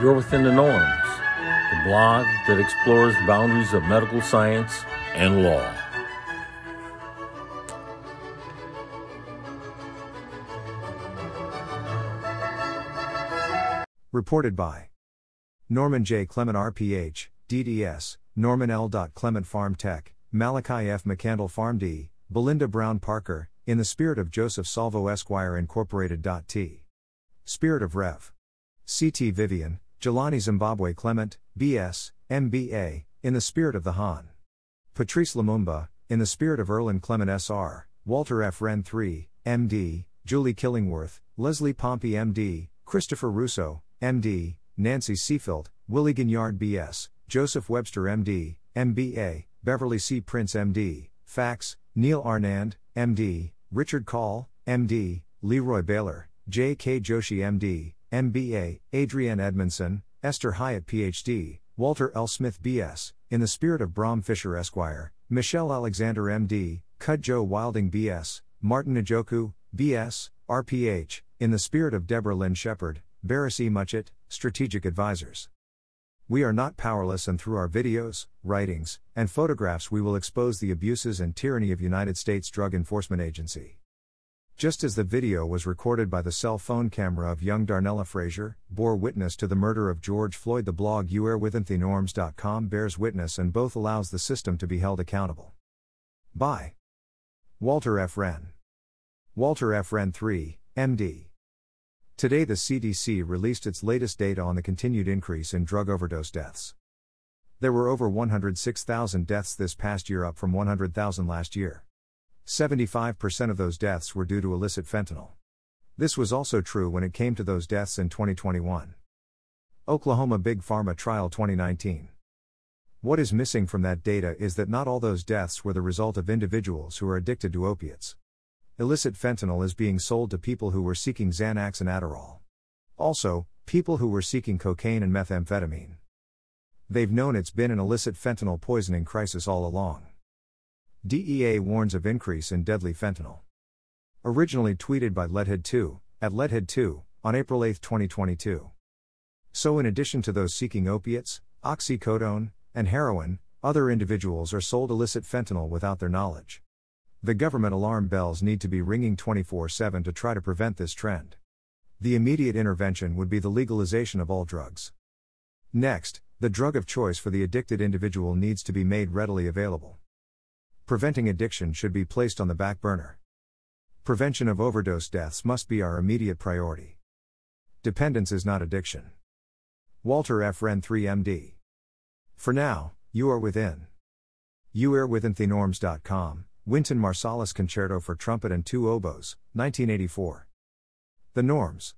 You're Within the Norms, the blog that explores the boundaries of medical science and law. Reported by Norman J. Clement RPH, DDS, Norman L. Clement Pharm Tech, Malachi F. McCandle PharmD, Belinda Brown Parker, in the spirit of Joseph Salvo Esquire Incorporated. T. Spirit of Rev. C.T. Vivian, Jelani Zimbabwe Clement, B.S., M.B.A., in the spirit of the Han. Patrice Lumumba, in the spirit of Erland Clement S.R., Walter F. Wren III, M.D., Julie Killingworth, Leslie Pompey M.D., Christopher Russo, M.D., Nancy Seafield, Willie Gignard B.S., Joseph Webster M.D., M.B.A., Beverly C. Prince M.D., Fax, Neil Anand, M.D., Richard Call, M.D., Leroy Baylor, J.K. Joshi M.D., M.B.A., Adrienne Edmondson, Esther Hyatt Ph.D., Walter L. Smith B.S., in the spirit of Bram Fischer Esquire, Michelle Alexander M.D., Cudjoe Wilding B.S., Martin Njoku, B.S., RPH, in the spirit of Deborah Lynn Shepard, Barris E. Muchett, Strategic Advisors. We are not powerless and through our videos, writings, and photographs we will expose the abuses and tyranny of United States Drug Enforcement Agency. Just as the video was recorded by the cell phone camera of young Darnella Frazier, bore witness to the murder of George Floyd, the blog youarewithinthenorms.com bears witness and both allows the system to be held accountable. By Walter F. Wren. Walter F. Wren III, MD. Today, the CDC released its latest data on the continued increase in drug overdose deaths. There were over 106,000 deaths this past year, up from 100,000 last year. 75% of those deaths were due to illicit fentanyl. This was also true when it came to those deaths in 2021. Oklahoma Big Pharma Trial 2019. What is missing from that data is that not all those deaths were the result of individuals who are addicted to opiates. Illicit fentanyl is being sold to people who were seeking Xanax and Adderall. Also, people who were seeking cocaine and methamphetamine. They've known it's been an illicit fentanyl poisoning crisis all along. DEA warns of increase in deadly fentanyl. Originally tweeted by Leadhead2, at Leadhead2, on April 8, 2022. So, in addition to those seeking opiates, oxycodone, and heroin, other individuals are sold illicit fentanyl without their knowledge. The government alarm bells need to be ringing 24 7 to try to prevent this trend. The immediate intervention would be the legalization of all drugs. Next, the drug of choice for the addicted individual needs to be made readily available. Preventing addiction should be placed on the back burner. Prevention of overdose deaths must be our immediate priority. Dependence is not addiction. Walter F. Wren 3 MD. For now, you are within. You are within thenorms.com, Wynton Marsalis Concerto for Trumpet and Two Oboes, 1984. The Norms.